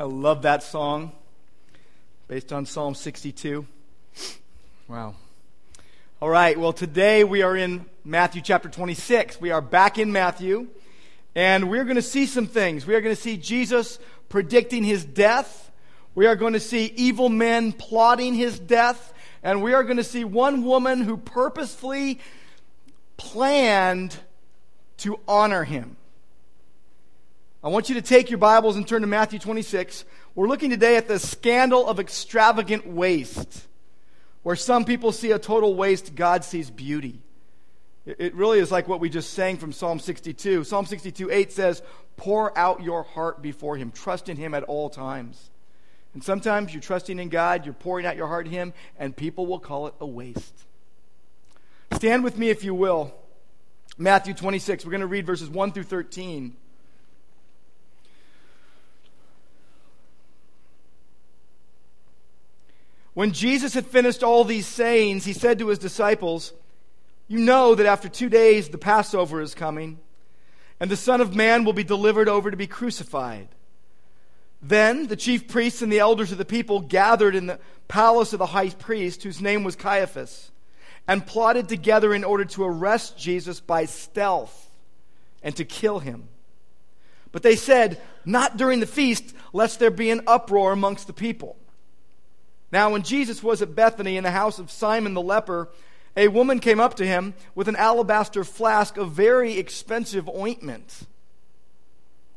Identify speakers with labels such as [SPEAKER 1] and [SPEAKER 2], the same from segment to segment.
[SPEAKER 1] I love that song based on Psalm 62. Wow. All right, well, today we are in Matthew chapter 26. We are back in Matthew, and we're going to see some things. We are going to see Jesus predicting his death. We are going to see evil men plotting his death. And we are going to see one woman who purposefully planned to honor him. I want you to take your Bibles and turn to Matthew 26. We're looking today at the scandal of extravagant waste, where some people see a total waste, God sees beauty. It really is like what we just sang from Psalm 62. Psalm 62 8 says, Pour out your heart before Him, trust in Him at all times. And sometimes you're trusting in God, you're pouring out your heart to Him, and people will call it a waste. Stand with me if you will. Matthew 26. We're going to read verses 1 through 13. When Jesus had finished all these sayings, he said to his disciples, You know that after two days the Passover is coming, and the Son of Man will be delivered over to be crucified. Then the chief priests and the elders of the people gathered in the palace of the high priest, whose name was Caiaphas, and plotted together in order to arrest Jesus by stealth and to kill him. But they said, Not during the feast, lest there be an uproar amongst the people. Now, when Jesus was at Bethany in the house of Simon the leper, a woman came up to him with an alabaster flask of very expensive ointment.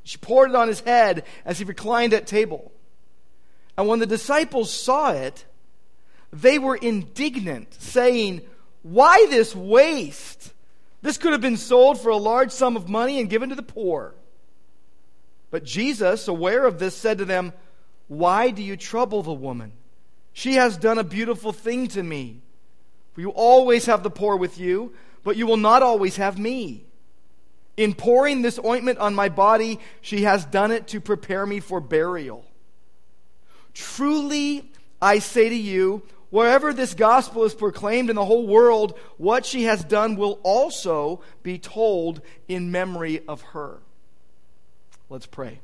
[SPEAKER 1] She poured it on his head as he reclined at table. And when the disciples saw it, they were indignant, saying, Why this waste? This could have been sold for a large sum of money and given to the poor. But Jesus, aware of this, said to them, Why do you trouble the woman? She has done a beautiful thing to me. For you always have the poor with you, but you will not always have me. In pouring this ointment on my body, she has done it to prepare me for burial. Truly, I say to you, wherever this gospel is proclaimed in the whole world, what she has done will also be told in memory of her. Let's pray.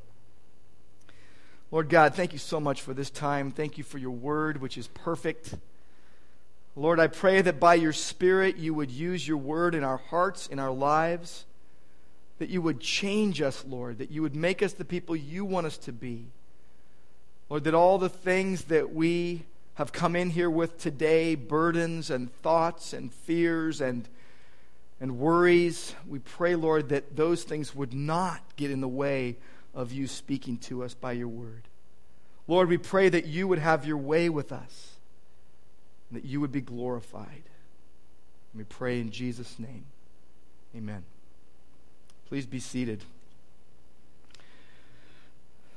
[SPEAKER 1] Lord God, thank you so much for this time. Thank you for your word, which is perfect. Lord, I pray that by your Spirit you would use your word in our hearts, in our lives, that you would change us, Lord, that you would make us the people you want us to be. Lord, that all the things that we have come in here with today, burdens and thoughts and fears and, and worries, we pray, Lord, that those things would not get in the way of you speaking to us by your word. Lord, we pray that you would have your way with us, and that you would be glorified. And we pray in Jesus' name. Amen. Please be seated.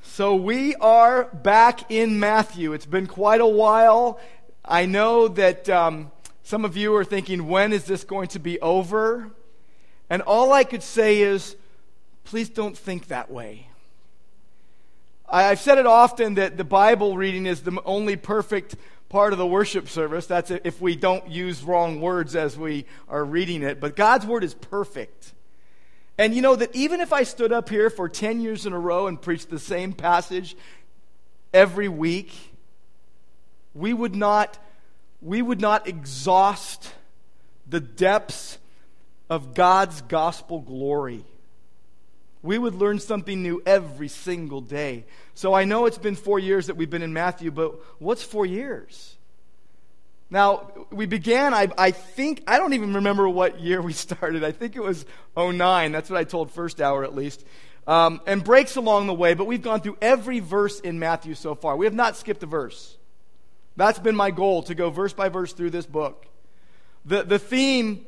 [SPEAKER 1] So we are back in Matthew. It's been quite a while. I know that um, some of you are thinking, when is this going to be over? And all I could say is, please don't think that way. I've said it often that the Bible reading is the only perfect part of the worship service. That's if we don't use wrong words as we are reading it. But God's Word is perfect. And you know that even if I stood up here for 10 years in a row and preached the same passage every week, we would not, we would not exhaust the depths of God's gospel glory. We would learn something new every single day. So I know it's been four years that we've been in Matthew, but what's four years? Now, we began, I, I think, I don't even remember what year we started. I think it was 09. That's what I told first hour at least. Um, and breaks along the way, but we've gone through every verse in Matthew so far. We have not skipped a verse. That's been my goal, to go verse by verse through this book. The, the theme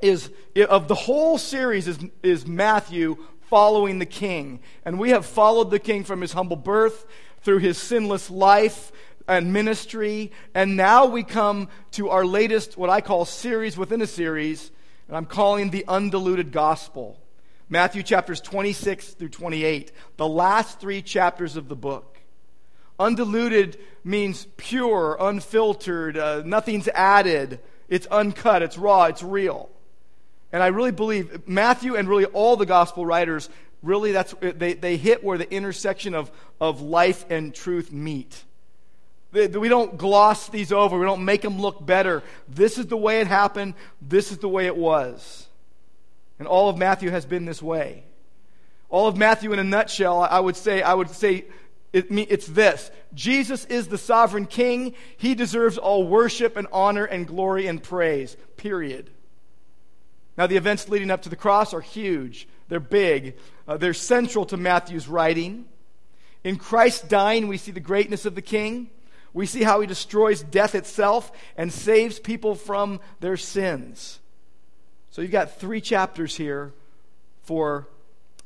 [SPEAKER 1] is of the whole series is, is Matthew following the king. And we have followed the king from his humble birth through his sinless life and ministry. And now we come to our latest, what I call series within a series, and I'm calling the undiluted gospel. Matthew chapters 26 through 28, the last three chapters of the book. Undiluted means pure, unfiltered, uh, nothing's added. It's uncut, it's raw, it's real. And I really believe Matthew and really all the gospel writers really that's they, they hit where the intersection of, of life and truth meet. We don't gloss these over. We don't make them look better. This is the way it happened. This is the way it was. And all of Matthew has been this way. All of Matthew in a nutshell, I would say, I would say it, it's this Jesus is the sovereign king. He deserves all worship and honor and glory and praise, period. Now, the events leading up to the cross are huge, they're big, uh, they're central to Matthew's writing. In Christ dying, we see the greatness of the king. We see how he destroys death itself and saves people from their sins. So you've got three chapters here for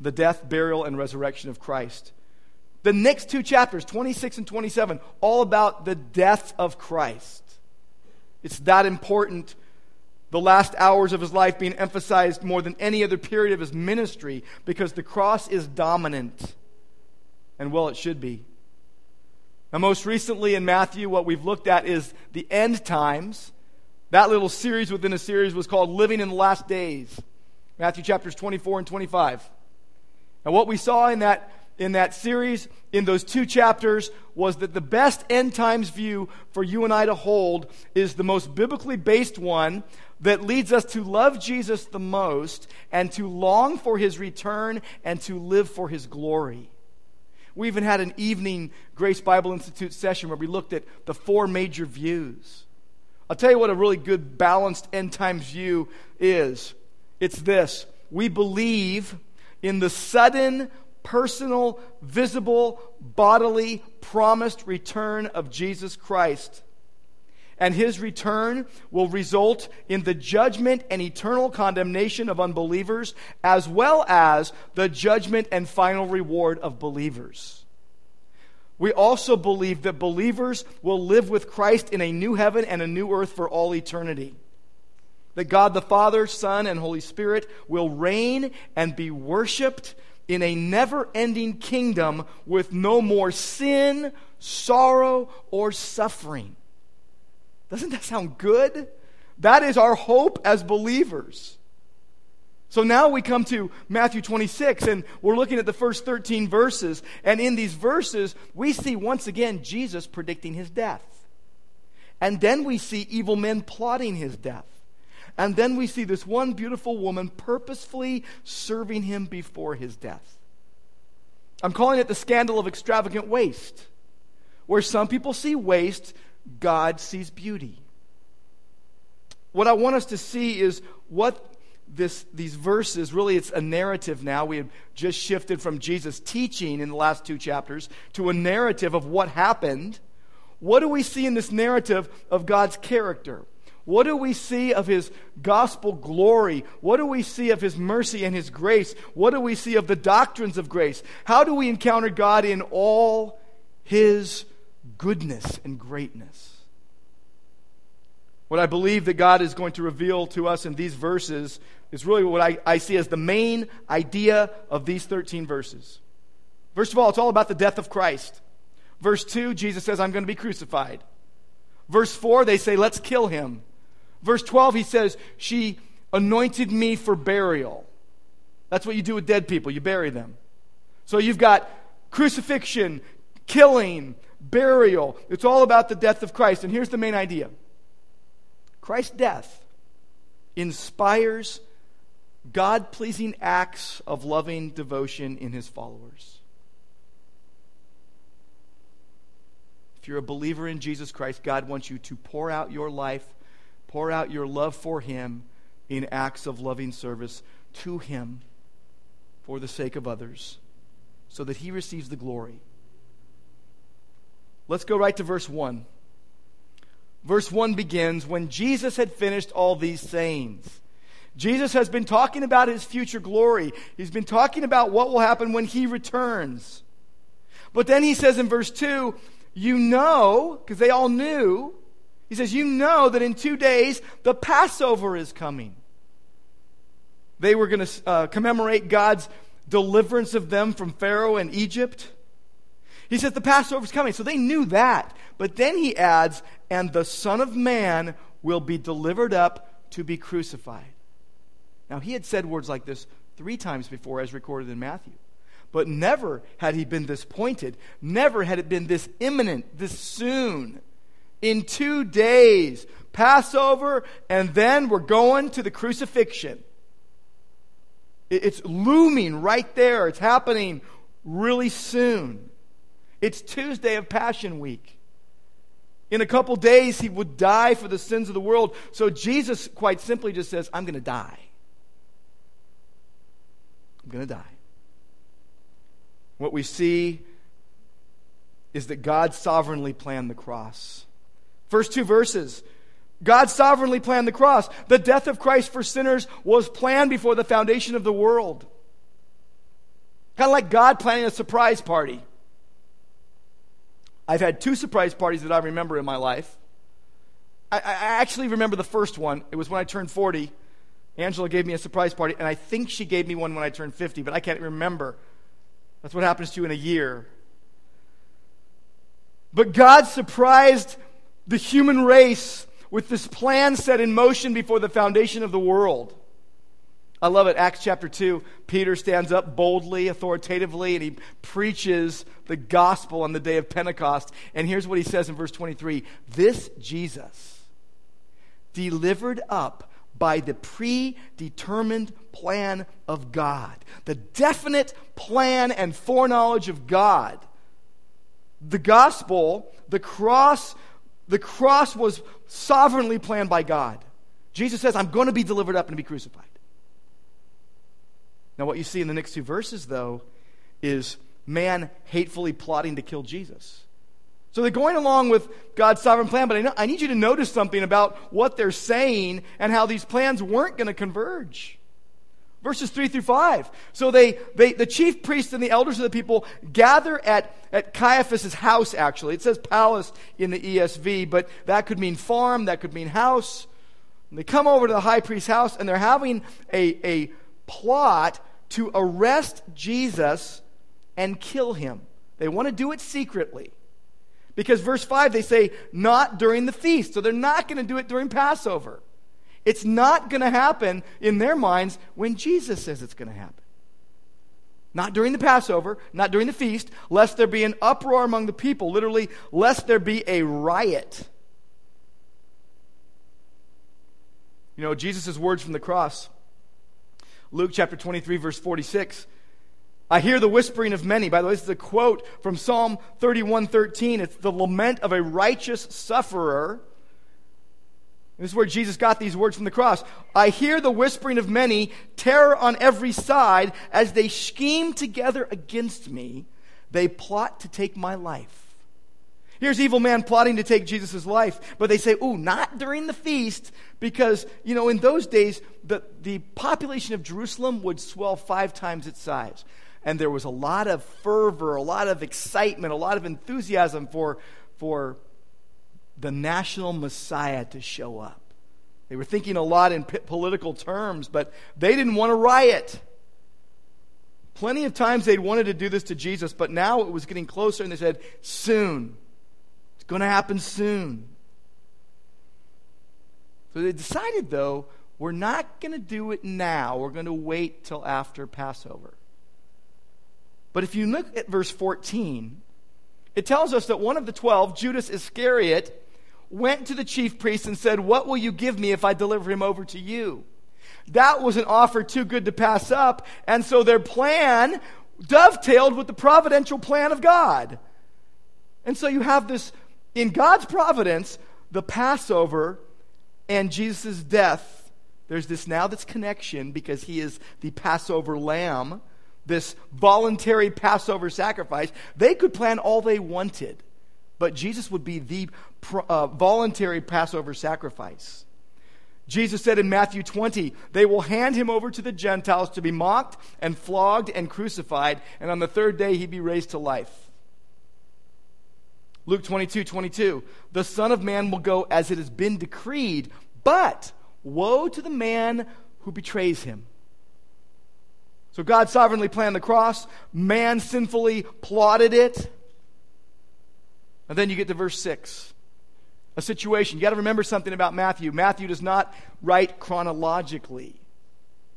[SPEAKER 1] the death, burial, and resurrection of Christ. The next two chapters, 26 and 27, all about the death of Christ. It's that important. The last hours of his life being emphasized more than any other period of his ministry because the cross is dominant. And well, it should be. Now, most recently in Matthew, what we've looked at is the end times. That little series within a series was called Living in the Last Days. Matthew chapters 24 and 25. And what we saw in that in that series, in those two chapters, was that the best end times view for you and I to hold is the most biblically based one that leads us to love Jesus the most and to long for his return and to live for his glory. We even had an evening Grace Bible Institute session where we looked at the four major views. I'll tell you what a really good balanced end times view is it's this we believe in the sudden personal, visible, bodily, promised return of Jesus Christ. And his return will result in the judgment and eternal condemnation of unbelievers, as well as the judgment and final reward of believers. We also believe that believers will live with Christ in a new heaven and a new earth for all eternity. That God the Father, Son, and Holy Spirit will reign and be worshiped in a never ending kingdom with no more sin, sorrow, or suffering. Doesn't that sound good? That is our hope as believers. So now we come to Matthew 26, and we're looking at the first 13 verses. And in these verses, we see once again Jesus predicting his death. And then we see evil men plotting his death. And then we see this one beautiful woman purposefully serving him before his death. I'm calling it the scandal of extravagant waste, where some people see waste, God sees beauty. What I want us to see is what this, these verses really it's a narrative now we have just shifted from jesus teaching in the last two chapters to a narrative of what happened what do we see in this narrative of god's character what do we see of his gospel glory? What do we see of his mercy and his grace? What do we see of the doctrines of grace? How do we encounter God in all his goodness and greatness? What I believe that God is going to reveal to us in these verses is really what I, I see as the main idea of these 13 verses. First of all, it's all about the death of Christ. Verse 2, Jesus says, I'm going to be crucified. Verse 4, they say, let's kill him. Verse 12, he says, She anointed me for burial. That's what you do with dead people, you bury them. So you've got crucifixion, killing, burial. It's all about the death of Christ. And here's the main idea Christ's death inspires God pleasing acts of loving devotion in his followers. If you're a believer in Jesus Christ, God wants you to pour out your life Pour out your love for Him in acts of loving service to Him for the sake of others, so that He receives the glory. Let's go right to verse 1. Verse 1 begins When Jesus had finished all these sayings. Jesus has been talking about his future glory. He's been talking about what will happen when he returns. But then he says in verse 2, You know, because they all knew, he says, You know that in two days the Passover is coming. They were going to uh, commemorate God's deliverance of them from Pharaoh and Egypt. He says the Passover is coming. So they knew that. But then he adds, And the Son of Man will be delivered up to be crucified. Now, he had said words like this three times before, as recorded in Matthew. But never had he been this pointed. Never had it been this imminent, this soon. In two days, Passover, and then we're going to the crucifixion. It's looming right there. It's happening really soon. It's Tuesday of Passion Week. In a couple days, he would die for the sins of the world. So Jesus quite simply just says, I'm going to die. I'm going to die. What we see is that God sovereignly planned the cross. First two verses God sovereignly planned the cross. The death of Christ for sinners was planned before the foundation of the world. Kind of like God planning a surprise party. I've had two surprise parties that I remember in my life. I, I, actually remember the first one. It was when I turned 40. Angela gave me a surprise party, and I think she gave me one when I turned 50, but I can't remember. That's what happens to you in a year. But God surprised the human race with this plan set in motion before the foundation of the world. I love it. Acts chapter 2, Peter stands up boldly, authoritatively, and he preaches the gospel on the day of Pentecost. And here's what he says in verse 23 This Jesus, delivered up by the predetermined plan of God, the definite plan and foreknowledge of God. The gospel, the cross, the cross was sovereignly planned by God. Jesus says, I'm going to be delivered up and be crucified. Now, what you see in the next two verses, though, is man hatefully plotting to kill Jesus. So they're going along with God's sovereign plan, but I, know, I need you to notice something about what they're saying and how these plans weren't going to converge. Verses 3 through 5. So they, they, the chief priests and the elders of the people gather at, at Caiaphas' house, actually. It says palace in the ESV, but that could mean farm, that could mean house. And they come over to the high priest's house and they're having a, a plot to arrest Jesus and kill him. They want to do it secretly. Because verse 5, they say, not during the feast. So they're not going to do it during Passover. It's not going to happen in their minds when Jesus says it's going to happen. Not during the Passover, not during the feast, lest there be an uproar among the people, literally, lest there be a riot. You know, Jesus' words from the cross, Luke chapter 23, verse 46. I hear the whispering of many. By the way, this is a quote from Psalm 31 13. It's the lament of a righteous sufferer this is where Jesus got these words from the cross. I hear the whispering of many, terror on every side, as they scheme together against me. They plot to take my life. Here's evil man plotting to take Jesus' life, but they say, "Ooh, not during the feast," because you know in those days the the population of Jerusalem would swell five times its size, and there was a lot of fervor, a lot of excitement, a lot of enthusiasm for for the national Messiah to show up. They were thinking a lot in political terms, but they didn't want to riot. Plenty of times they'd wanted to do this to Jesus, but now it was getting closer, and they said, Soon. Going to happen soon. So they decided, though, we're not going to do it now. We're going to wait till after Passover. But if you look at verse 14, it tells us that one of the twelve, Judas Iscariot, went to the chief priests and said, What will you give me if I deliver him over to you? That was an offer too good to pass up, and so their plan dovetailed with the providential plan of God. And so you have this, in God's providence, the Passover and Jesus' death. There's this now this connection because he is the Passover lamb, this voluntary Passover sacrifice. They could plan all they wanted but Jesus would be the uh, voluntary Passover sacrifice. Jesus said in Matthew 20, they will hand him over to the Gentiles to be mocked and flogged and crucified, and on the third day he'd be raised to life. Luke 22, 22, the Son of Man will go as it has been decreed, but woe to the man who betrays him. So God sovereignly planned the cross, man sinfully plotted it. And then you get to verse 6. A situation. You got to remember something about Matthew. Matthew does not write chronologically.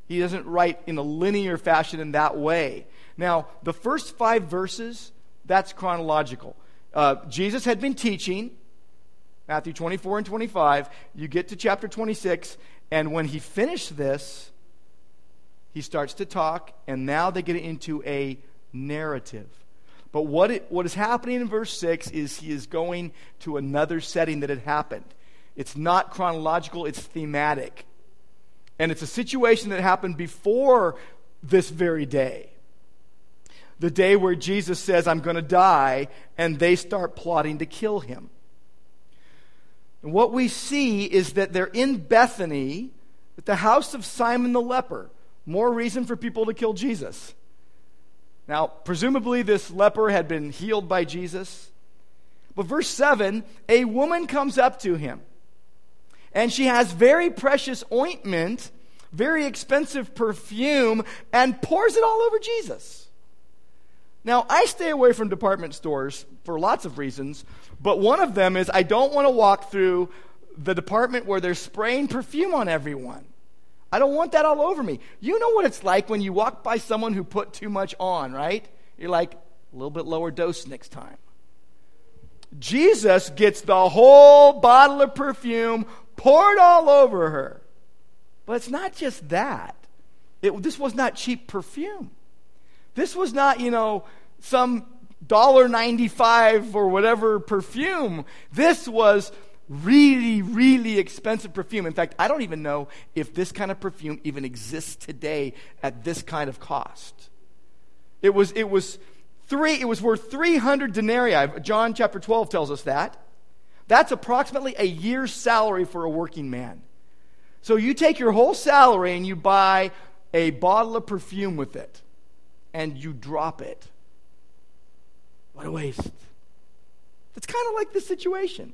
[SPEAKER 1] He doesn't write in a linear fashion in that way. Now, the first five verses, that's chronological. Uh, Jesus had been teaching, Matthew 24 and 25. You get to chapter 26, and when he finished this, he starts to talk, and now they get into a narrative. But what, it, what is happening in verse 6 is he is going to another setting that had happened. It's not chronological, it's thematic. And it's a situation that happened before this very day. The day where Jesus says, I'm going to die, and they start plotting to kill him. What we see is that they're in Bethany at the house of Simon the leper. More reason for people to kill Jesus. Now, presumably, this leper had been healed by Jesus. But verse 7 a woman comes up to him, and she has very precious ointment, very expensive perfume, and pours it all over Jesus. Now, I stay away from department stores for lots of reasons, but one of them is I don't want to walk through the department where they're spraying perfume on everyone. I don't want that all over me. You know what it's like when you walk by someone who put too much on, right? You're like, a little bit lower dose next time. Jesus gets the whole bottle of perfume poured all over her. But it's not just that. It, this was not cheap perfume. This was not, you know, some dollar ninety-five or whatever perfume. This was really, really expensive perfume. In fact, I don't even know if this kind of perfume even exists today at this kind of cost. It was, it was three, it was worth 300 denarii. John chapter 12 tells us that. That's approximately a year's salary for a working man. So you take your whole salary and you buy a bottle of perfume with it and you drop it. What a waste. It's kind of like this situation.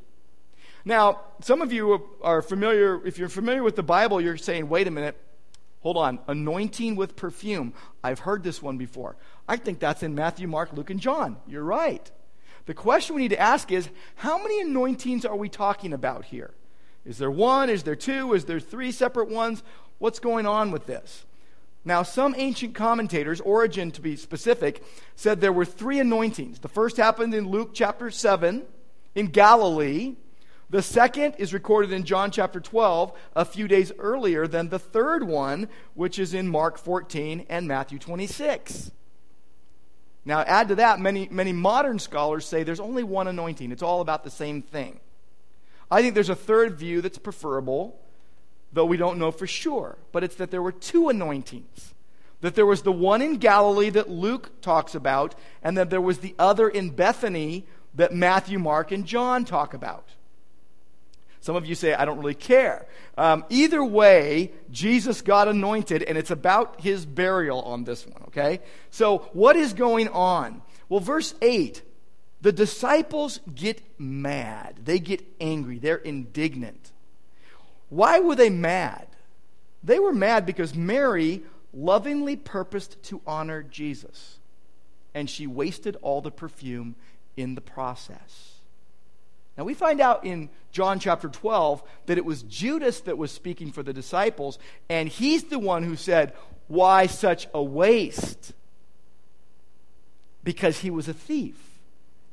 [SPEAKER 1] Now, some of you are familiar, if you're familiar with the Bible, you're saying, wait a minute, hold on, anointing with perfume. I've heard this one before. I think that's in Matthew, Mark, Luke, and John. You're right. The question we need to ask is how many anointings are we talking about here? Is there one? Is there two? Is there three separate ones? What's going on with this? Now, some ancient commentators, Origen to be specific, said there were three anointings. The first happened in Luke chapter 7 in Galilee. The second is recorded in John chapter 12, a few days earlier than the third one, which is in Mark 14 and Matthew 26. Now, add to that, many, many modern scholars say there's only one anointing. It's all about the same thing. I think there's a third view that's preferable, though we don't know for sure. But it's that there were two anointings. That there was the one in Galilee that Luke talks about, and that there was the other in Bethany that Matthew, Mark, and John talk about. Some of you say, I don't really care. Um, either way, Jesus got anointed, and it's about his burial on this one, okay? So, what is going on? Well, verse 8 the disciples get mad, they get angry, they're indignant. Why were they mad? They were mad because Mary lovingly purposed to honor Jesus, and she wasted all the perfume in the process. Now, we find out in John chapter 12 that it was Judas that was speaking for the disciples, and he's the one who said, Why such a waste? Because he was a thief,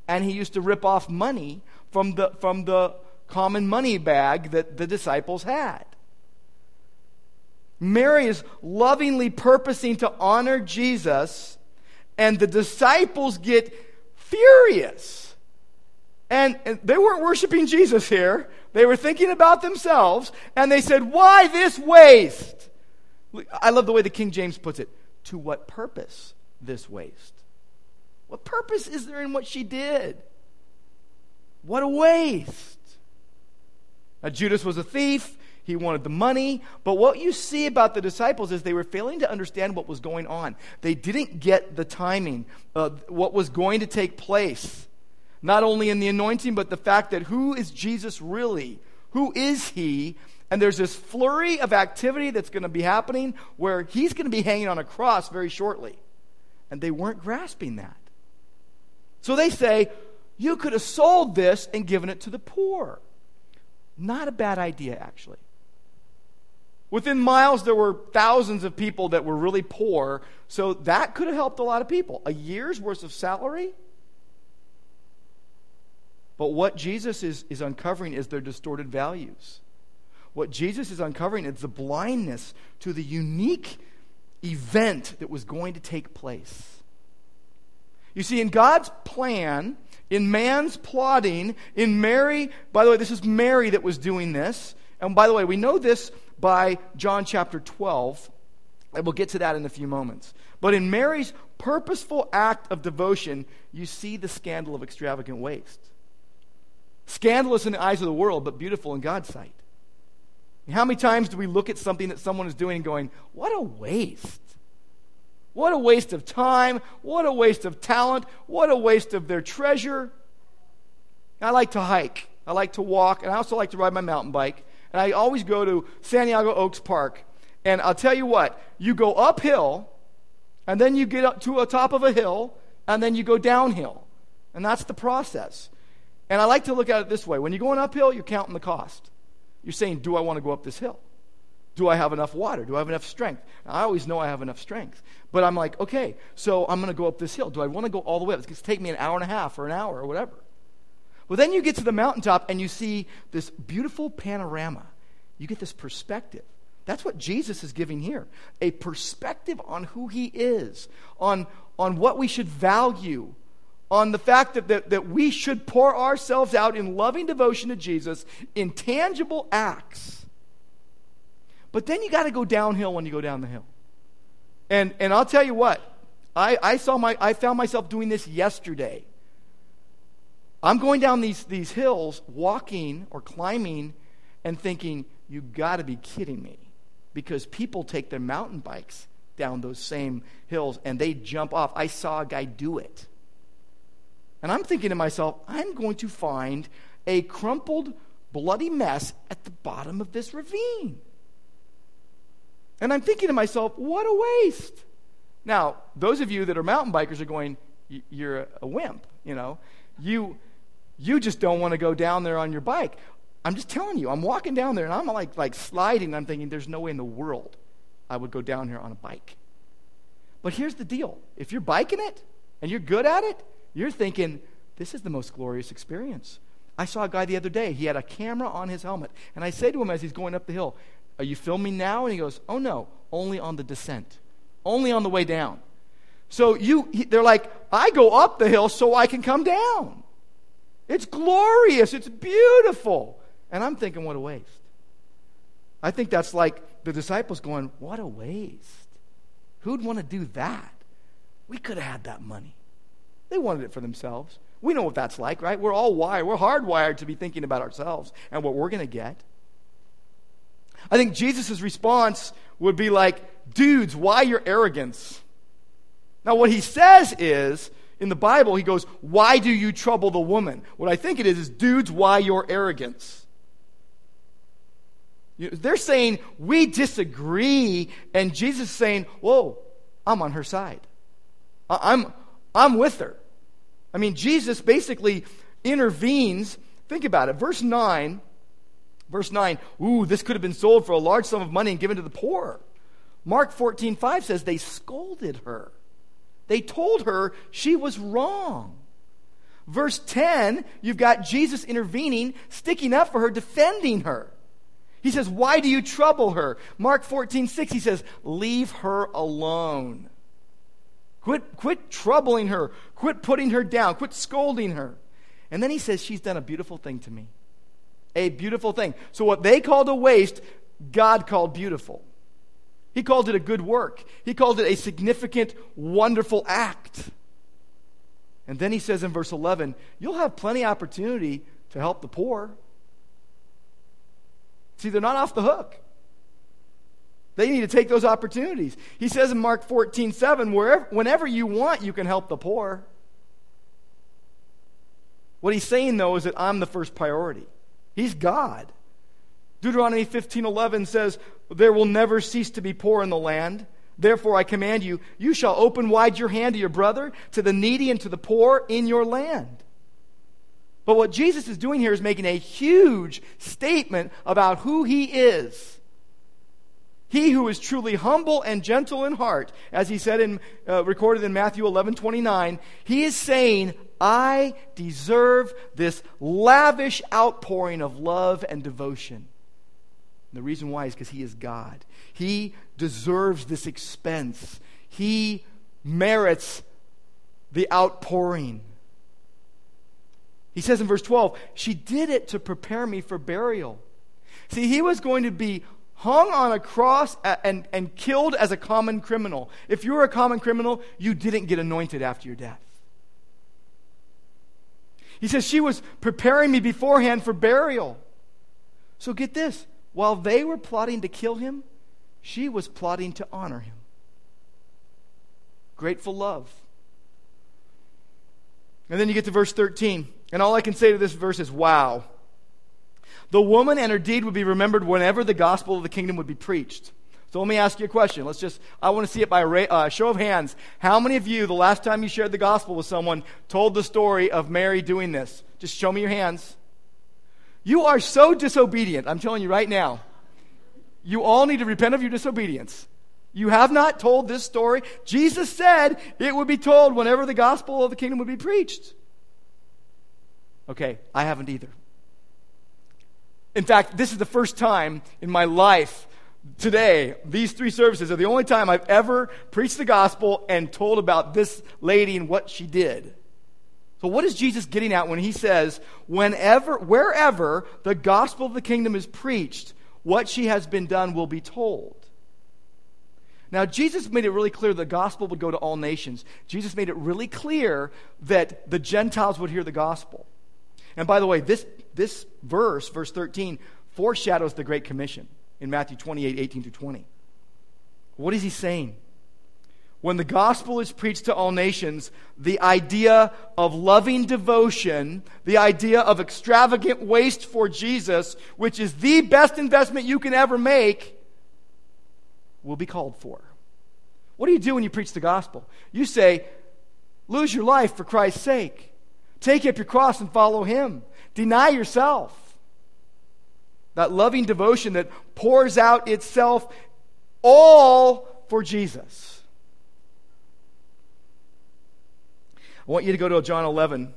[SPEAKER 1] and he used to rip off money from the, from the common money bag that the disciples had. Mary is lovingly purposing to honor Jesus, and the disciples get furious and, they weren't worshiping Jesus here. They were thinking about themselves, and they said, Why this waste? I love the way the King James puts it. To what purpose this waste? What purpose is there in what she did? What a waste. Now, Judas was a thief. He wanted the money. But what you see about the disciples is they were failing to understand what was going on. They didn't get the timing of what was going to take place. Not only in the anointing, but the fact that who is Jesus really? Who is he? And there's this flurry of activity that's going to be happening where he's going to be hanging on a cross very shortly. And they weren't grasping that. So they say, You could have sold this and given it to the poor. Not a bad idea, actually. Within miles, there were thousands of people that were really poor, so that could have helped a lot of people. A year's worth of salary? But what Jesus is, is uncovering is their distorted values. What Jesus is uncovering is the blindness to the unique event that was going to take place. You see, in God's plan, in man's plotting, in Mary, by the way, this is Mary that was doing this. And by the way, we know this by John chapter 12. And we'll get to that in a few moments. But in Mary's purposeful act of devotion, you see the scandal of extravagant waste. Scandalous in the eyes of the world, but beautiful in God's sight. How many times do we look at something that someone is doing and going, what a waste? What a waste of time. What a waste of talent. What a waste of their treasure. I like to hike. I like to walk. And I also like to ride my mountain bike. And I always go to Santiago Oaks Park. And I'll tell you what, you go uphill, and then you get up to the top of a hill, and then you go downhill. And that's the process. And I like to look at it this way when you're going uphill, you're counting the cost. You're saying, Do I want to go up this hill? Do I have enough water? Do I have enough strength? I always know I have enough strength. But I'm like, okay, so I'm going to go up this hill. Do I want to go all the way up? It's going to take me an hour and a half or an hour or whatever. Well, then you get to the mountaintop and you see this beautiful panorama. You get this perspective. That's what Jesus is giving here a perspective on who he is, on, on what we should value, on the fact that, that, that we should pour ourselves out in loving devotion to Jesus in tangible acts. But then you got to go downhill when you go down the hill. And, and I'll tell you what, I, I, saw my, I found myself doing this yesterday. I'm going down these, these hills, walking or climbing, and thinking, you got to be kidding me. Because people take their mountain bikes down those same hills and they jump off. I saw a guy do it. And I'm thinking to myself, I'm going to find a crumpled, bloody mess at the bottom of this ravine. And I'm thinking to myself, what a waste. Now, those of you that are mountain bikers are going, you're a wimp, you know. You, you just don't want to go down there on your bike. I'm just telling you, I'm walking down there and I'm like, like sliding. I'm thinking, there's no way in the world I would go down here on a bike. But here's the deal if you're biking it and you're good at it, you're thinking, this is the most glorious experience. I saw a guy the other day. He had a camera on his helmet. And I say to him as he's going up the hill, Are you filming now? And he goes, Oh, no, only on the descent, only on the way down. So you, they're like, I go up the hill so I can come down. It's glorious. It's beautiful. And I'm thinking, what a waste. I think that's like the disciples going, what a waste. Who'd want to do that? We could have had that money. They wanted it for themselves. We know what that's like, right? We're all wired. We're hardwired to be thinking about ourselves and what we're going to get. I think Jesus' response would be like, dudes, why your arrogance? Now, what he says is, in the Bible, he goes, Why do you trouble the woman? What I think it is, is, dudes, why your arrogance? You know, they're saying, We disagree. And Jesus is saying, Whoa, I'm on her side. I'm, I'm with her. I mean, Jesus basically intervenes. Think about it. Verse 9, verse 9, ooh, this could have been sold for a large sum of money and given to the poor. Mark 14, 5 says they scolded her. They told her she was wrong. Verse 10, you've got Jesus intervening, sticking up for her, defending her. He says, Why do you trouble her? Mark 14, 6, he says, Leave her alone. Quit, quit troubling her. Quit putting her down. Quit scolding her. And then he says, She's done a beautiful thing to me. A beautiful thing. So, what they called a waste, God called beautiful. He called it a good work, He called it a significant, wonderful act. And then he says in verse 11, You'll have plenty of opportunity to help the poor. See, they're not off the hook. They need to take those opportunities. He says in Mark 14, 7, wherever, whenever you want, you can help the poor. What he's saying, though, is that I'm the first priority. He's God. Deuteronomy 15, 11 says, There will never cease to be poor in the land. Therefore, I command you, you shall open wide your hand to your brother, to the needy, and to the poor in your land. But what Jesus is doing here is making a huge statement about who he is. He who is truly humble and gentle in heart, as he said in, uh, recorded in Matthew 11 29, he is saying, I deserve this lavish outpouring of love and devotion. And the reason why is because he is God. He deserves this expense. He merits the outpouring. He says in verse 12, She did it to prepare me for burial. See, he was going to be hung on a cross and, and killed as a common criminal. If you were a common criminal, you didn't get anointed after your death. He says, She was preparing me beforehand for burial. So get this while they were plotting to kill him, she was plotting to honor him. Grateful love. And then you get to verse 13. And all I can say to this verse is, wow. The woman and her deed would be remembered whenever the gospel of the kingdom would be preached. So let me ask you a question. Let's just, I want to see it by a uh, show of hands. How many of you, the last time you shared the gospel with someone, told the story of Mary doing this? Just show me your hands. You are so disobedient. I'm telling you right now. You all need to repent of your disobedience. You have not told this story. Jesus said it would be told whenever the gospel of the kingdom would be preached. Okay, I haven't either. In fact, this is the first time in my life today, these three services are the only time I've ever preached the gospel and told about this lady and what she did. So, what is Jesus getting at when he says, whenever, wherever the gospel of the kingdom is preached, what she has been done will be told? Now, Jesus made it really clear the gospel would go to all nations. Jesus made it really clear that the Gentiles would hear the gospel. And by the way, this, this verse, verse 13, foreshadows the Great Commission in Matthew 28 18 to 20. What is he saying? When the gospel is preached to all nations, the idea of loving devotion, the idea of extravagant waste for Jesus, which is the best investment you can ever make, will be called for. What do you do when you preach the gospel? You say, lose your life for Christ's sake. Take up your cross and follow him. Deny yourself. That loving devotion that pours out itself all for Jesus. I want you to go to John 11.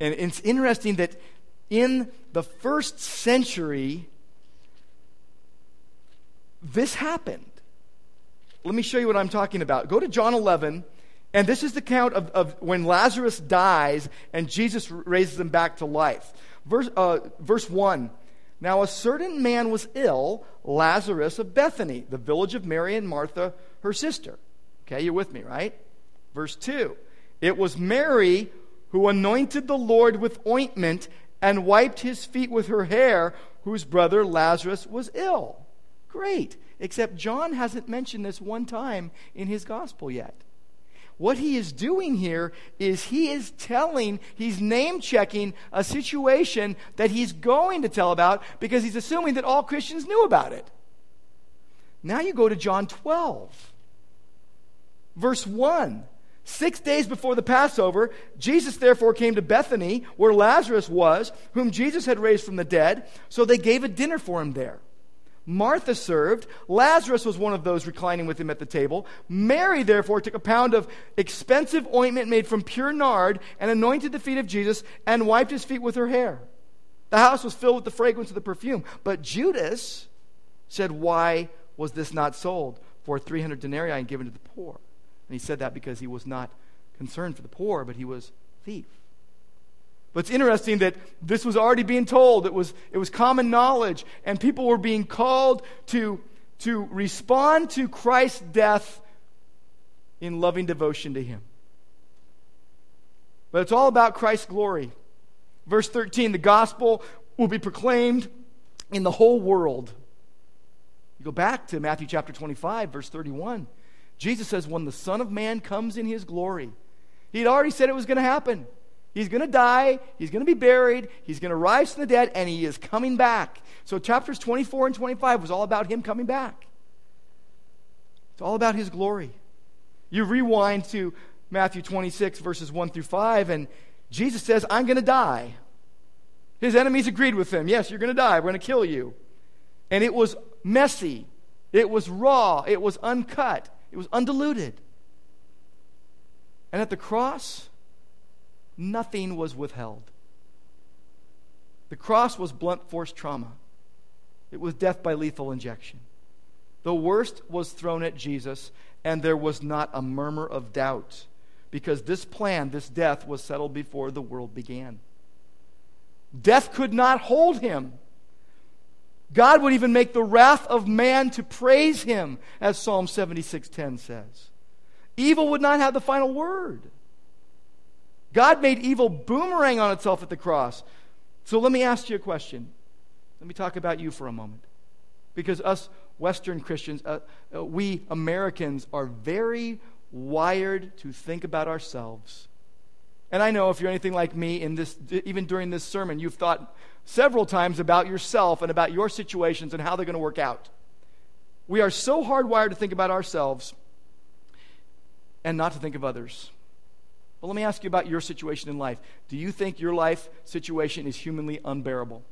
[SPEAKER 1] And it's interesting that in the first century, this happened. Let me show you what I'm talking about. Go to John 11 and this is the count of, of when Lazarus dies and Jesus raises him back to life. Verse, uh, verse 1 Now a certain man was ill, Lazarus of Bethany, the village of Mary and Martha, her sister. Okay, you're with me, right? Verse 2 It was Mary who anointed the Lord with ointment and wiped his feet with her hair, whose brother Lazarus was ill. Great. Except John hasn't mentioned this one time in his gospel yet. What he is doing here is he is telling, he's name checking a situation that he's going to tell about because he's assuming that all Christians knew about it. Now you go to John 12, verse 1. Six days before the Passover, Jesus therefore came to Bethany, where Lazarus was, whom Jesus had raised from the dead. So they gave a dinner for him there. Martha served. Lazarus was one of those reclining with him at the table. Mary, therefore, took a pound of expensive ointment made from pure nard and anointed the feet of Jesus and wiped his feet with her hair. The house was filled with the fragrance of the perfume. But Judas said, Why was this not sold for 300 denarii and given to the poor? And he said that because he was not concerned for the poor, but he was thief. But it's interesting that this was already being told. It was, it was common knowledge, and people were being called to, to respond to Christ's death in loving devotion to Him. But it's all about Christ's glory. Verse 13 the gospel will be proclaimed in the whole world. You go back to Matthew chapter 25, verse 31. Jesus says, When the Son of Man comes in his glory, he'd already said it was going to happen. He's going to die, he's going to be buried, he's going to rise from the dead, and he is coming back. So, chapters 24 and 25 was all about him coming back. It's all about his glory. You rewind to Matthew 26, verses 1 through 5, and Jesus says, I'm going to die. His enemies agreed with him. Yes, you're going to die. We're going to kill you. And it was messy. It was raw, it was uncut, it was undiluted. And at the cross, nothing was withheld. The cross was blunt force trauma, it was death by lethal injection. The worst was thrown at Jesus, and there was not a murmur of doubt because this plan, this death, was settled before the world began. Death could not hold him. God would even make the wrath of man to praise him, as Psalm 76:10 says. Evil would not have the final word. God made evil boomerang on itself at the cross. So let me ask you a question. Let me talk about you for a moment. Because us Western Christians, uh, uh, we Americans are very wired to think about ourselves. And I know if you're anything like me, in this, even during this sermon, you've thought several times about yourself and about your situations and how they're going to work out. We are so hardwired to think about ourselves and not to think of others. But let me ask you about your situation in life. Do you think your life situation is humanly unbearable?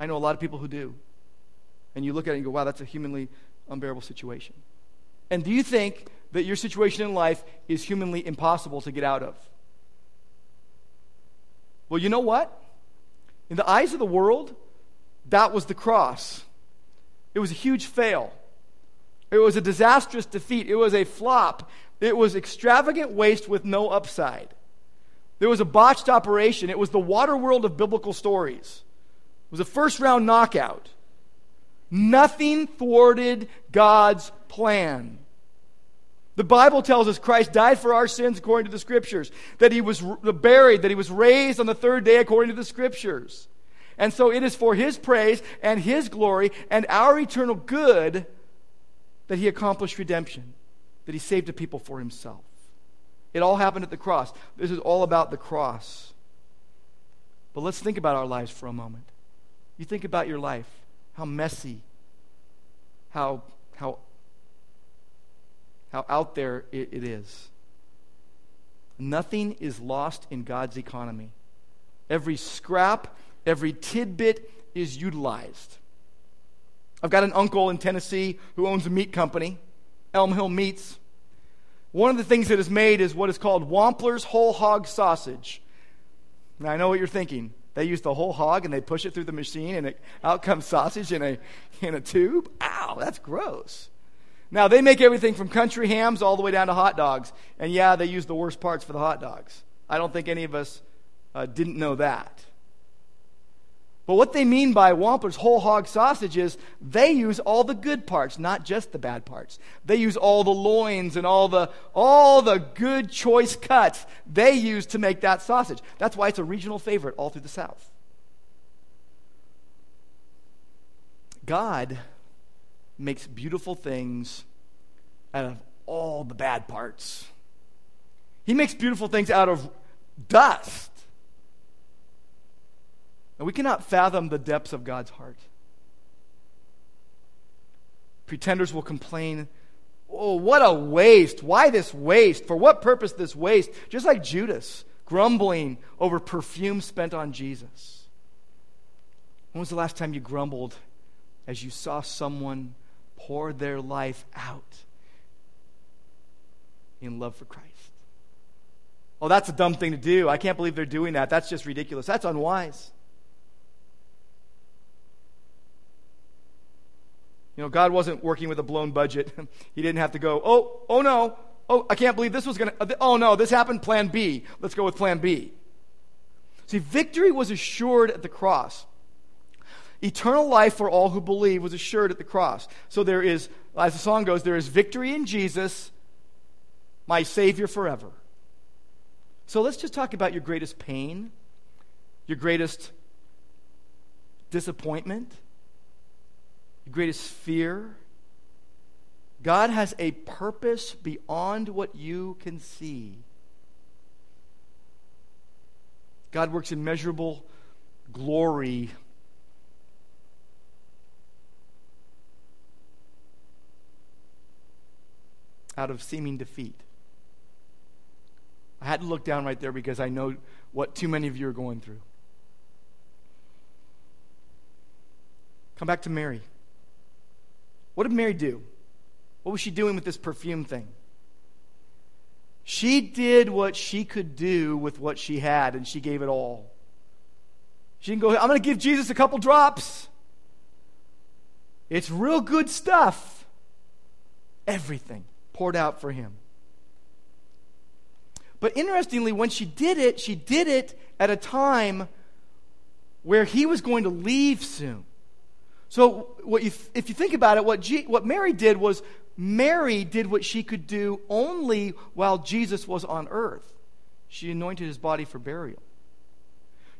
[SPEAKER 1] I know a lot of people who do. And you look at it and go, wow, that's a humanly unbearable situation. And do you think that your situation in life is humanly impossible to get out of? Well, you know what? In the eyes of the world, that was the cross. It was a huge fail. It was a disastrous defeat. It was a flop. It was extravagant waste with no upside. There was a botched operation. It was the Waterworld of biblical stories. It was a first round knockout. Nothing thwarted God's plan. The Bible tells us Christ died for our sins according to the Scriptures, that he was buried, that he was raised on the third day according to the Scriptures. And so it is for his praise and his glory and our eternal good that he accomplished redemption, that he saved a people for himself. It all happened at the cross. This is all about the cross. But let's think about our lives for a moment. You think about your life, how messy, how, how how out there it, it is. Nothing is lost in God's economy. Every scrap, every tidbit is utilized. I've got an uncle in Tennessee who owns a meat company, Elm Hill Meats. One of the things that is made is what is called Wampler's whole hog sausage. Now, I know what you're thinking. They use the whole hog and they push it through the machine and it, out comes sausage in a, in a tube. Ow, that's gross. Now, they make everything from country hams all the way down to hot dogs. And yeah, they use the worst parts for the hot dogs. I don't think any of us uh, didn't know that. But what they mean by Wampler's whole hog sausage is they use all the good parts, not just the bad parts. They use all the loins and all the, all the good choice cuts they use to make that sausage. That's why it's a regional favorite all through the South. God makes beautiful things out of all the bad parts. He makes beautiful things out of dust. And we cannot fathom the depths of God's heart. Pretenders will complain, Oh, what a waste. Why this waste? For what purpose this waste? Just like Judas, grumbling over perfume spent on Jesus. When was the last time you grumbled as you saw someone pour their life out in love for Christ. Oh, that's a dumb thing to do. I can't believe they're doing that. That's just ridiculous. That's unwise. You know, God wasn't working with a blown budget. he didn't have to go, oh, oh no, oh, I can't believe this was going uh, to, oh no, this happened, plan B. Let's go with plan B. See, victory was assured at the cross. Eternal life for all who believe was assured at the cross. So there is, as the song goes, there is victory in Jesus, my Savior forever. So let's just talk about your greatest pain, your greatest disappointment, your greatest fear. God has a purpose beyond what you can see. God works immeasurable glory out of seeming defeat. I had to look down right there because I know what too many of you are going through. Come back to Mary. What did Mary do? What was she doing with this perfume thing? She did what she could do with what she had, and she gave it all. She can go, I'm going to give Jesus a couple drops. It's real good stuff. Everything poured out for him. But interestingly, when she did it, she did it at a time where he was going to leave soon. So, you, if you think about it, what, G, what Mary did was Mary did what she could do only while Jesus was on earth. She anointed his body for burial.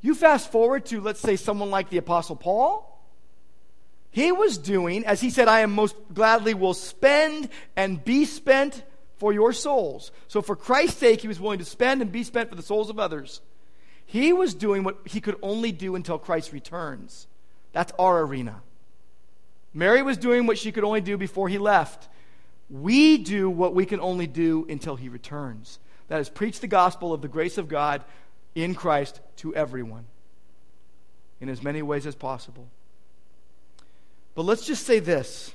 [SPEAKER 1] You fast forward to, let's say, someone like the Apostle Paul. He was doing, as he said, I am most gladly will spend and be spent for your souls. So, for Christ's sake, he was willing to spend and be spent for the souls of others. He was doing what he could only do until Christ returns. That's our arena. Mary was doing what she could only do before he left. We do what we can only do until he returns. That is, preach the gospel of the grace of God in Christ to everyone in as many ways as possible. But let's just say this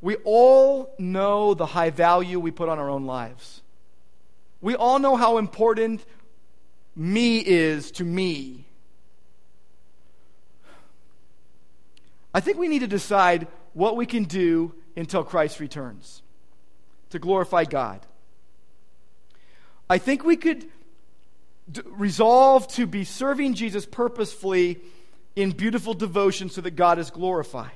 [SPEAKER 1] we all know the high value we put on our own lives. We all know how important me is to me. I think we need to decide what we can do until Christ returns to glorify God. I think we could d- resolve to be serving Jesus purposefully in beautiful devotion so that God is glorified.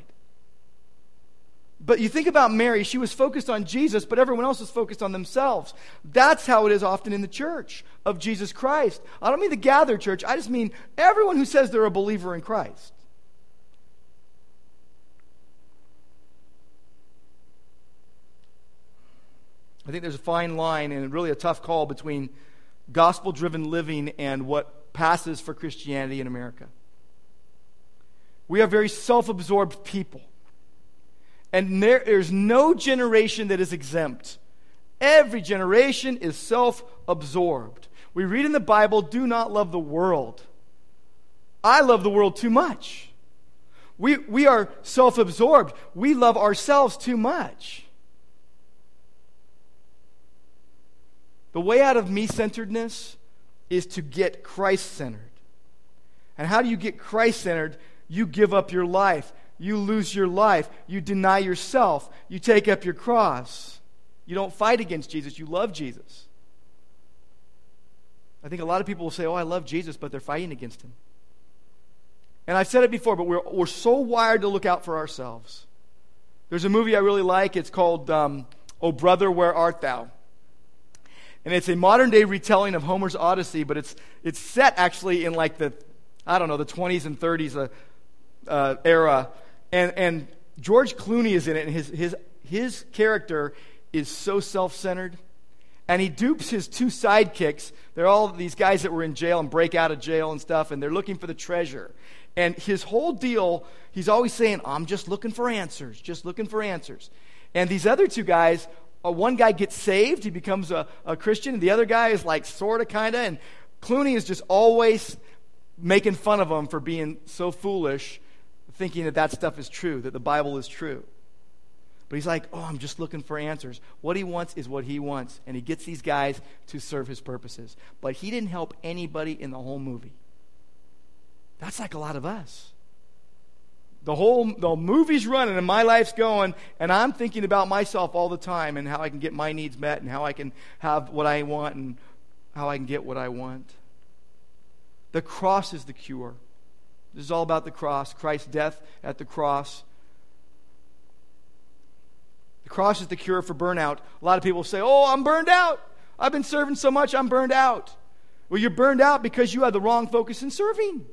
[SPEAKER 1] But you think about Mary, she was focused on Jesus, but everyone else was focused on themselves. That's how it is often in the church of Jesus Christ. I don't mean the gathered church, I just mean everyone who says they're a believer in Christ. I think there's a fine line and really a tough call between gospel driven living and what passes for Christianity in America. We are very self absorbed people. And there is no generation that is exempt. Every generation is self absorbed. We read in the Bible, do not love the world. I love the world too much. We, we are self absorbed. We love ourselves too much. The way out of me centeredness is to get Christ centered. And how do you get Christ centered? You give up your life. You lose your life. You deny yourself. You take up your cross. You don't fight against Jesus. You love Jesus. I think a lot of people will say, Oh, I love Jesus, but they're fighting against him. And I've said it before, but we're, we're so wired to look out for ourselves. There's a movie I really like. It's called um, Oh Brother, Where Art Thou? And it's a modern day retelling of Homer's Odyssey, but it's, it's set actually in like the, I don't know, the 20s and 30s uh, uh, era. And, and George Clooney is in it, and his, his, his character is so self centered. And he dupes his two sidekicks. They're all these guys that were in jail and break out of jail and stuff, and they're looking for the treasure. And his whole deal, he's always saying, I'm just looking for answers, just looking for answers. And these other two guys uh, one guy gets saved, he becomes a, a Christian, and the other guy is like sort of, kind of. And Clooney is just always making fun of him for being so foolish, thinking that that stuff is true, that the Bible is true. But he's like, oh, I'm just looking for answers. What he wants is what he wants. And he gets these guys to serve his purposes. But he didn't help anybody in the whole movie. That's like a lot of us the whole the movie's running and my life's going and i'm thinking about myself all the time and how i can get my needs met and how i can have what i want and how i can get what i want. The cross is the cure. This is all about the cross christ's death at the cross. The cross is the cure for burnout. A lot of people say oh i'm burned out. I've been serving so much i'm burned out. Well you're burned out because you had the wrong focus in serving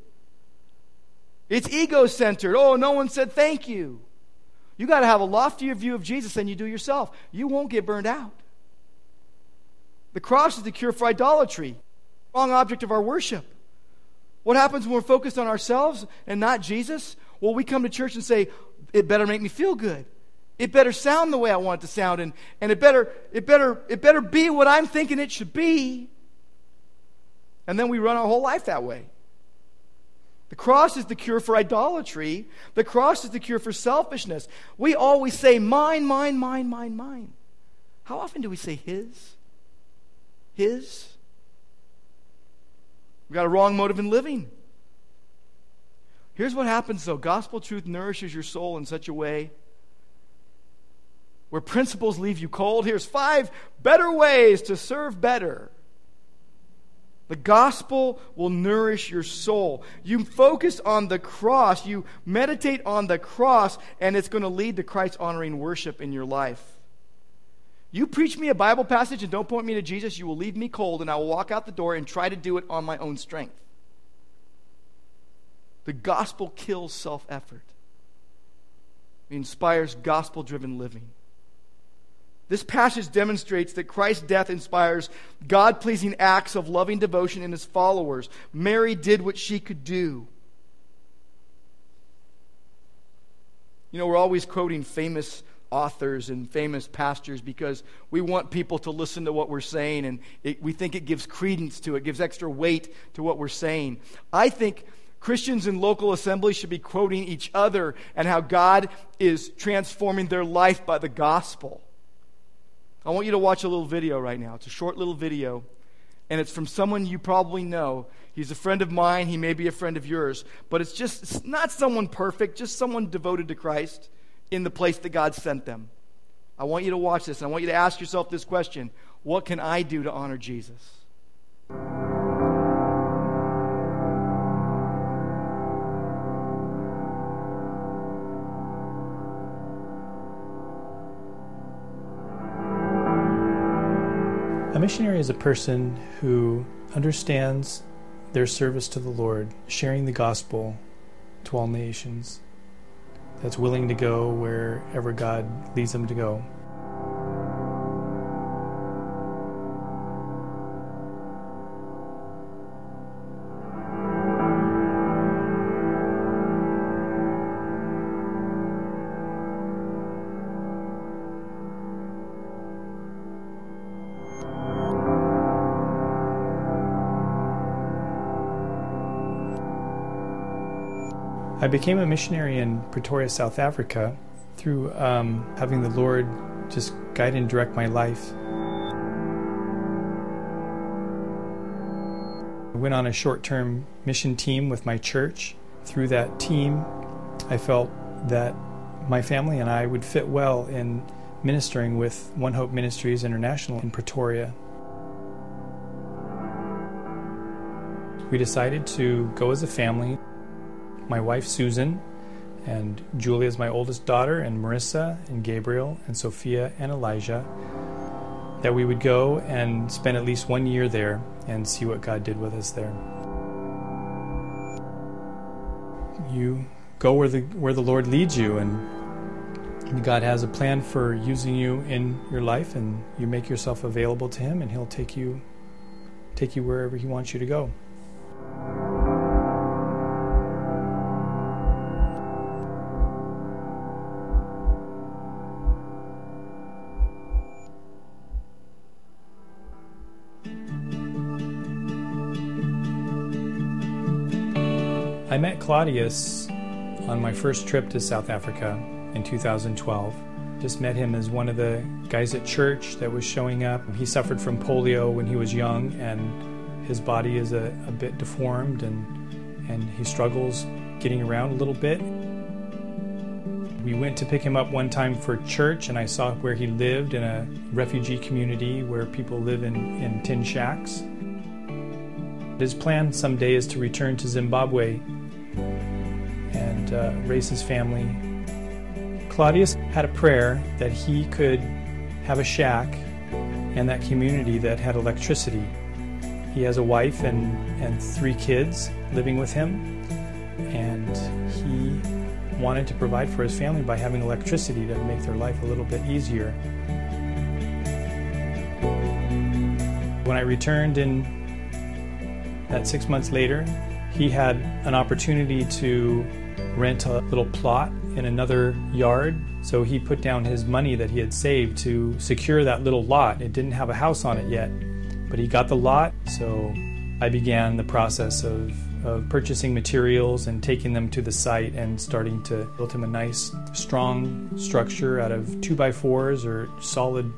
[SPEAKER 1] it's ego centered. Oh, no one said thank you. You got to have a loftier view of Jesus than you do yourself. You won't get burned out. The cross is the cure for idolatry, wrong object of our worship. What happens when we're focused on ourselves and not Jesus? Well, we come to church and say, it better make me feel good. It better sound the way I want it to sound, and, and it, better, it, better, it better be what I'm thinking it should be. And then we run our whole life that way. The cross is the cure for idolatry. The cross is the cure for selfishness. We always say, mine, mine, mine, mine, mine. How often do we say his? His? We've got a wrong motive in living. Here's what happens though gospel truth nourishes your soul in such a way where principles leave you cold. Here's five better ways to serve better. The gospel will nourish your soul. You focus on the cross, you meditate on the cross, and it's going to lead to Christ honoring worship in your life. You preach me a Bible passage and don't point me to Jesus, you will leave me cold, and I will walk out the door and try to do it on my own strength. The gospel kills self effort, it inspires gospel driven living. This passage demonstrates that Christ's death inspires God pleasing acts of loving devotion in his followers. Mary did what she could do. You know, we're always quoting famous authors and famous pastors because we want people to listen to what we're saying and it, we think it gives credence to it, gives extra weight to what we're saying. I think Christians in local assemblies should be quoting each other and how God is transforming their life by the gospel. I want you to watch a little video right now. It's a short little video, and it's from someone you probably know. He's a friend of mine, he may be a friend of yours, but it's just it's not someone perfect, just someone devoted to Christ in the place that God sent them. I want you to watch this, and I want you to ask yourself this question What can I do to honor Jesus?
[SPEAKER 2] A missionary is a person who understands their service to the Lord, sharing the gospel to all nations, that's willing to go wherever God leads them to go. I became a missionary in Pretoria, South Africa, through um, having the Lord just guide and direct my life. I went on a short term mission team with my church. Through that team, I felt that my family and I would fit well in ministering with One Hope Ministries International in Pretoria. We decided to go as a family my wife Susan, and Julia is my oldest daughter, and Marissa, and Gabriel, and Sophia, and Elijah, that we would go and spend at least one year there and see what God did with us there. You go where the where the Lord leads you and God has a plan for using you in your life and you make yourself available to him and he'll take you take you wherever he wants you to go. I met Claudius on my first trip to South Africa in 2012. Just met him as one of the guys at church that was showing up. He suffered from polio when he was young, and his body is a, a bit deformed, and, and he struggles getting around a little bit. We went to pick him up one time for church, and I saw where he lived in a refugee community where people live in, in tin shacks. His plan someday is to return to Zimbabwe and uh, raise his family. Claudius had a prayer that he could have a shack and that community that had electricity. He has a wife and, and three kids living with him, and he wanted to provide for his family by having electricity to make their life a little bit easier. When I returned in that six months later, he had an opportunity to rent a little plot in another yard. So he put down his money that he had saved to secure that little lot. It didn't have a house on it yet, but he got the lot. So I began the process of, of purchasing materials and taking them to the site and starting to build him a nice, strong structure out of two by fours or solid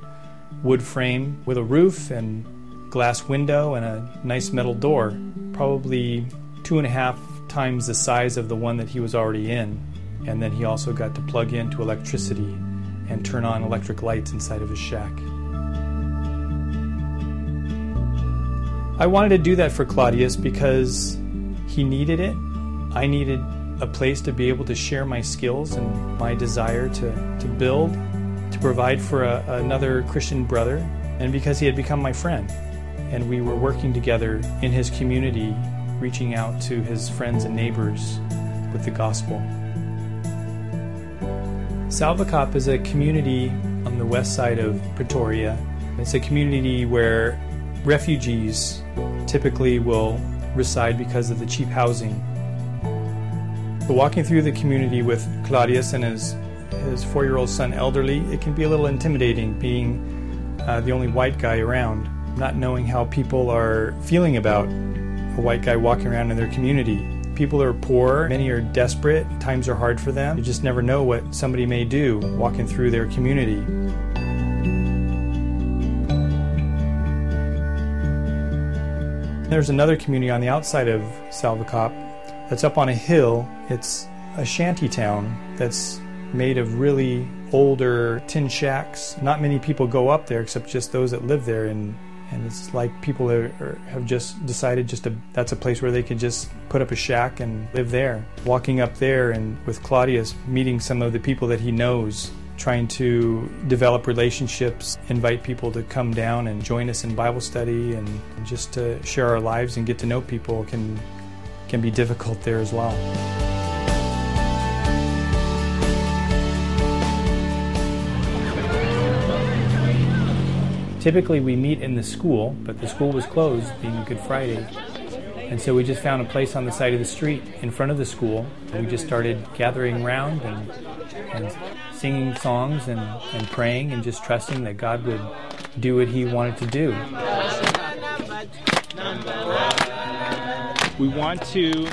[SPEAKER 2] wood frame with a roof and glass window and a nice metal door, probably two and a half times the size of the one that he was already in. And then he also got to plug into electricity and turn on electric lights inside of his shack. I wanted to do that for Claudius because he needed it. I needed a place to be able to share my skills and my desire to, to build, to provide for a, another Christian brother, and because he had become my friend. And we were working together in his community, reaching out to his friends and neighbors with the gospel. Salvokop is a community on the west side of Pretoria. It's a community where refugees typically will reside because of the cheap housing. But walking through the community with Claudius and his his four-year-old son, elderly, it can be a little intimidating being uh, the only white guy around, not knowing how people are feeling about a white guy walking around in their community. People are poor, many are desperate, times are hard for them. You just never know what somebody may do walking through their community. There's another community on the outside of Salvokop that's up on a hill. It's a shanty town that's made of really older tin shacks. Not many people go up there except just those that live there and and it's like people are, have just decided just to, that's a place where they can just put up a shack and live there. Walking up there and with Claudius meeting some of the people that he knows trying to develop relationships, invite people to come down and join us in Bible study, and just to share our lives and get to know people can can be difficult there as well. Typically, we meet in the school, but the school was closed, being Good Friday. And so we just found a place on the side of the street in front of the school. And we just started gathering around and, and singing songs and, and praying and just trusting that God would do what He wanted to do.
[SPEAKER 3] We want to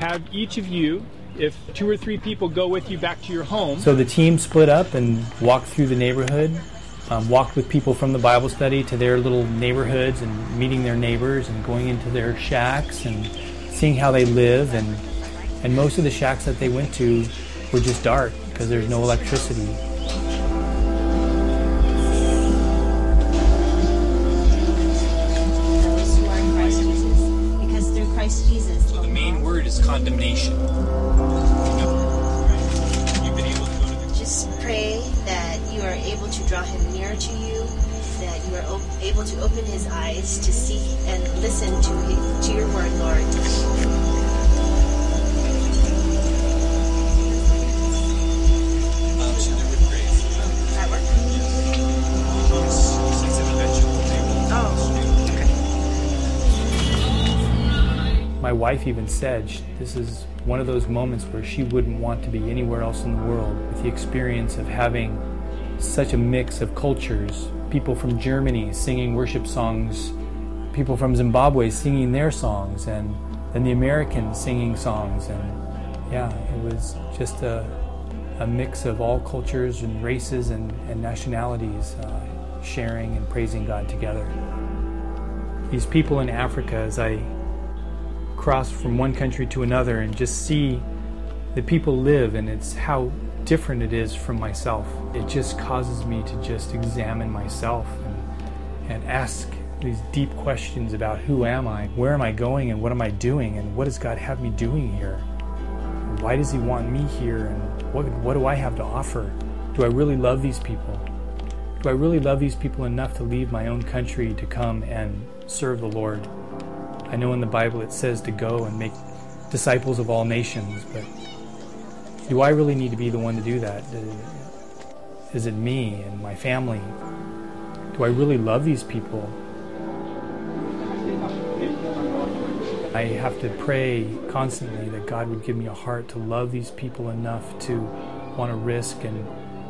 [SPEAKER 3] have each of you, if two or three people go with you back to your home.
[SPEAKER 2] So the team split up and walked through the neighborhood, um, walked with people from the Bible study to their little neighborhoods and meeting their neighbors and going into their shacks and seeing how they live. And, and most of the shacks that they went to were just dark because there's no electricity.
[SPEAKER 4] Because through Christ Jesus.
[SPEAKER 5] So the main word is condemnation. You've been able to go to the
[SPEAKER 4] Just pray that you are able to draw him near able to open his eyes to see and listen to his, to your word, Lord.
[SPEAKER 5] um, so they're with
[SPEAKER 4] That work?
[SPEAKER 5] It's, it's an eventual table.
[SPEAKER 4] Oh,
[SPEAKER 2] My wife even said sh- this is one of those moments where she wouldn't want to be anywhere else in the world with the experience of having such a mix of cultures people from Germany singing worship songs, people from Zimbabwe singing their songs, and then the Americans singing songs. And yeah, it was just a, a mix of all cultures and races and, and nationalities uh, sharing and praising God together. These people in Africa, as I cross from one country to another and just see the people live and it's how different it is from myself. It just causes me to just examine myself and, and ask these deep questions about who am I, where am I going, and what am I doing, and what does God have me doing here? Why does He want me here, and what, what do I have to offer? Do I really love these people? Do I really love these people enough to leave my own country to come and serve the Lord? I know in the Bible it says to go and make disciples of all nations, but do I really need to be the one to do that? Is it me and my family? Do I really love these people? I have to pray constantly that God would give me a heart to love these people enough to want to risk and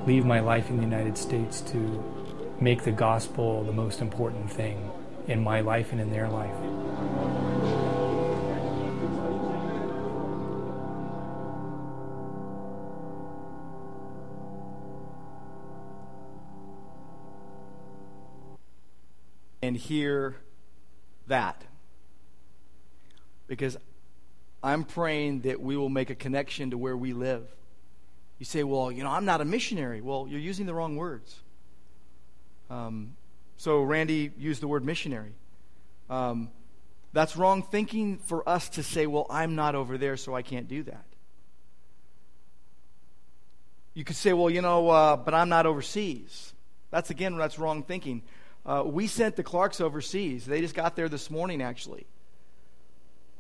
[SPEAKER 2] leave my life in the United States to make the gospel the most important thing in my life and in their life.
[SPEAKER 1] And hear that. Because I'm praying that we will make a connection to where we live. You say, well, you know, I'm not a missionary. Well, you're using the wrong words. Um, so Randy used the word missionary. Um, that's wrong thinking for us to say, well, I'm not over there, so I can't do that. You could say, well, you know, uh, but I'm not overseas. That's again, that's wrong thinking. Uh, we sent the Clarks overseas. They just got there this morning, actually.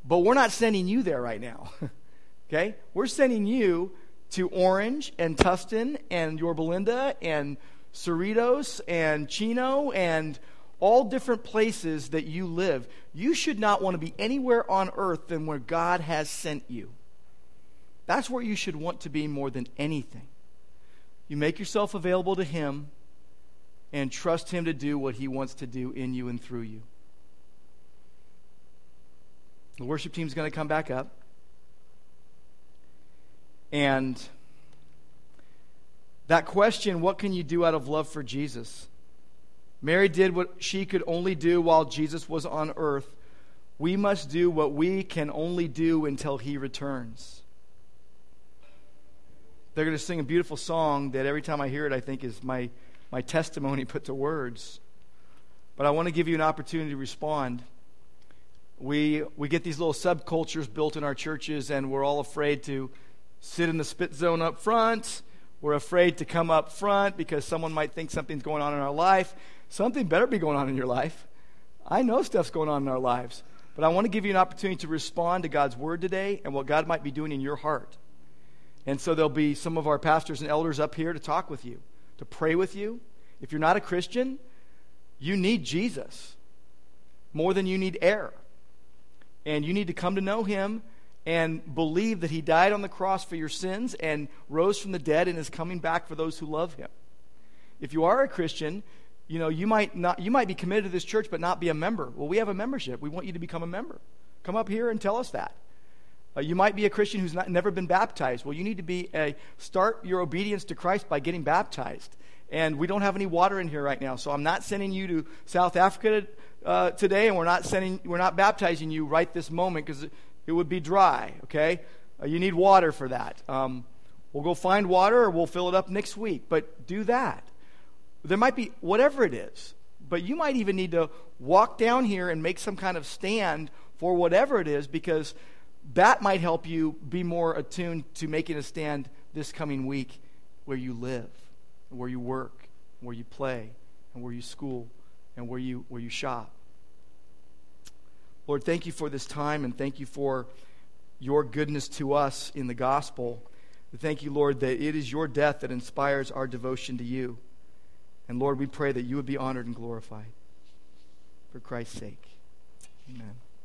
[SPEAKER 1] But we're not sending you there right now. okay? We're sending you to Orange and Tustin and Yorba Linda and Cerritos and Chino and all different places that you live. You should not want to be anywhere on earth than where God has sent you. That's where you should want to be more than anything. You make yourself available to Him and trust Him to do what He wants to do in you and through you. The worship team is going to come back up. And that question, what can you do out of love for Jesus? Mary did what she could only do while Jesus was on earth. We must do what we can only do until he returns. They're going to sing a beautiful song that every time I hear it, I think is my, my testimony put to words. But I want to give you an opportunity to respond. We, we get these little subcultures built in our churches, and we're all afraid to sit in the spit zone up front. We're afraid to come up front because someone might think something's going on in our life. Something better be going on in your life. I know stuff's going on in our lives. But I want to give you an opportunity to respond to God's word today and what God might be doing in your heart. And so there'll be some of our pastors and elders up here to talk with you, to pray with you. If you're not a Christian, you need Jesus more than you need air. And you need to come to know him and believe that he died on the cross for your sins and rose from the dead and is coming back for those who love him. If you are a Christian, you know, you might not you might be committed to this church but not be a member. Well, we have a membership. We want you to become a member. Come up here and tell us that. Uh, you might be a Christian who's not, never been baptized. Well, you need to be a start your obedience to Christ by getting baptized. And we don't have any water in here right now, so I'm not sending you to South Africa uh, today, and we're not sending we're not baptizing you right this moment because it, it, would be dry. Okay, uh, you need water for that. Um, we'll go find water, or we'll fill it up next week. But do that. There might be whatever it is, but you might even need to walk down here and make some kind of stand for whatever it is because that might help you be more attuned to making a stand this coming week where you live, where you work, where you play, and where you school, and where you, where you shop. Lord, thank you for this time and thank you for your goodness to us in the gospel. Thank you, Lord, that it is your death that inspires our devotion to you. And Lord, we pray that you would be honored and glorified for Christ's sake. Amen.